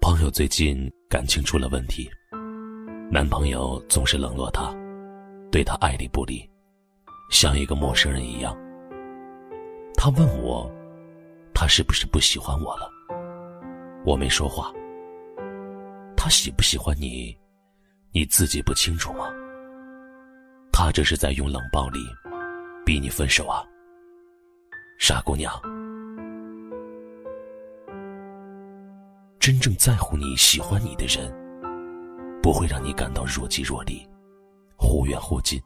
朋友最近感情出了问题，男朋友总是冷落她，对她爱理不理，像一个陌生人一样。她问我，他是不是不喜欢我了？我没说话。他喜不喜欢你，你自己不清楚吗？他这是在用冷暴力逼你分手啊，傻姑娘。真正在乎你、喜欢你的人，不会让你感到若即若离、忽远忽近。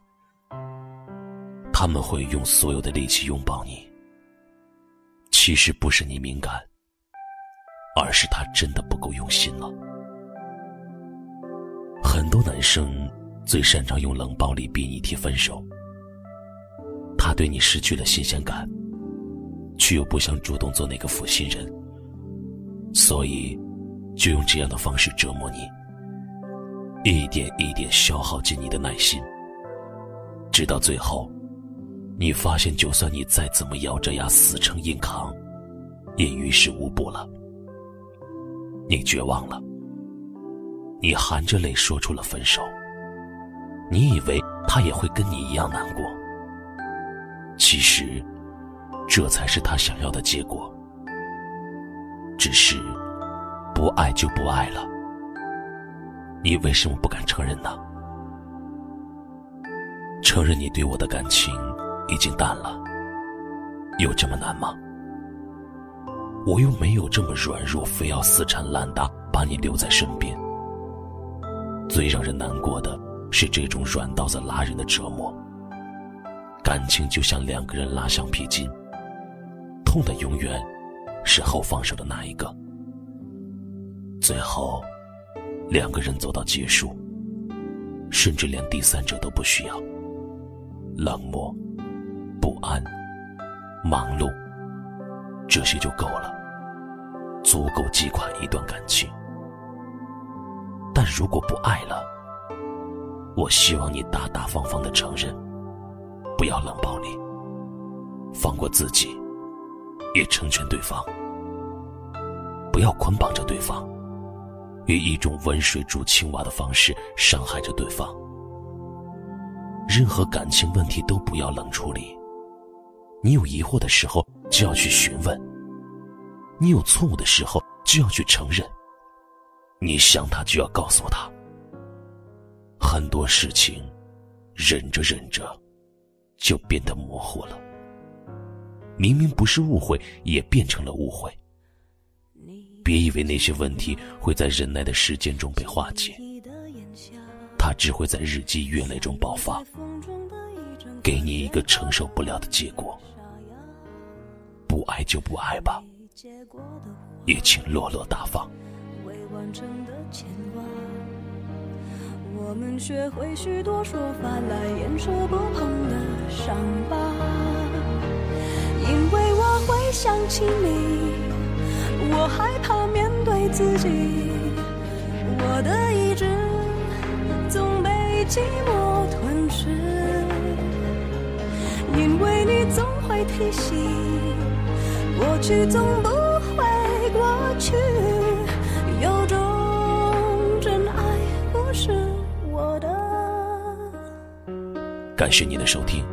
他们会用所有的力气拥抱你。其实不是你敏感，而是他真的不够用心了。很多男生最擅长用冷暴力逼你提分手。他对你失去了新鲜感，却又不想主动做那个负心人，所以。就用这样的方式折磨你，一点一点消耗尽你的耐心，直到最后，你发现，就算你再怎么咬着牙死撑硬扛，也于事无补了。你绝望了，你含着泪说出了分手。你以为他也会跟你一样难过，其实，这才是他想要的结果。只是。不爱就不爱了，你为什么不敢承认呢？承认你对我的感情已经淡了，有这么难吗？我又没有这么软弱，非要死缠烂打把你留在身边。最让人难过的是这种软刀子拉人的折磨。感情就像两个人拉橡皮筋，痛的永远是后放手的那一个。最后，两个人走到结束，甚至连第三者都不需要。冷漠、不安、忙碌，这些就够了，足够击垮一段感情。但如果不爱了，我希望你大大方方的承认，不要冷暴力，放过自己，也成全对方，不要捆绑着对方。以一种温水煮青蛙的方式伤害着对方。任何感情问题都不要冷处理。你有疑惑的时候就要去询问。你有错误的时候就要去承认。你想他就要告诉他。很多事情，忍着忍着，就变得模糊了。明明不是误会，也变成了误会。别以为那些问题会在忍耐的时间中被化解，它只会在日积月累中爆发，给你一个承受不了的结果。不爱就不爱吧，也请落落大方。我们学会许多说法来掩饰不碰的伤疤，因为我会想起你。我害怕面对自己，我的意志总被寂寞吞噬，因为你总会提醒，过去总不会过去，有种真爱不是我的。感谢你的收听，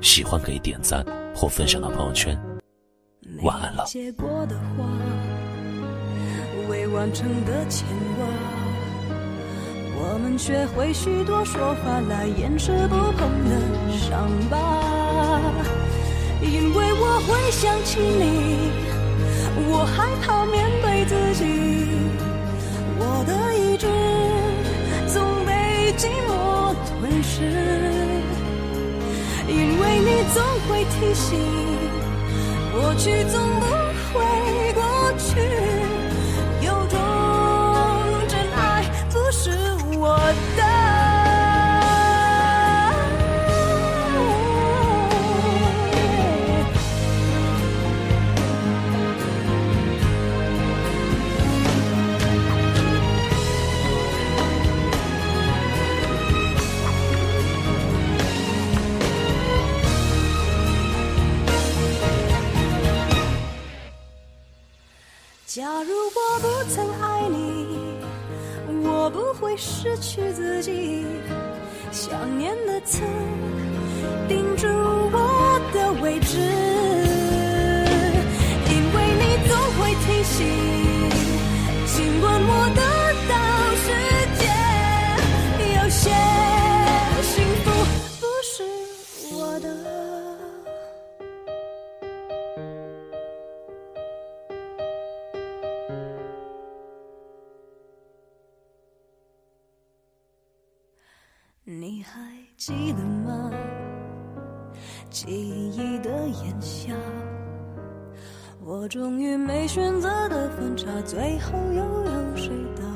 喜欢可以点赞或分享到朋友圈。晚安了。结过的话，未完成的牵挂，我们学会许多说法来掩饰不碰的伤疤。因为我会想起你，我害怕面对自己，我的意志总被寂寞吞噬。因为你总会提醒。过去总不会过去，有种真爱不是我的。假如我不曾爱你，我不会失去自己。想念的刺你还记得吗？记忆的炎夏，我终于没选择的分岔，最后又有谁到？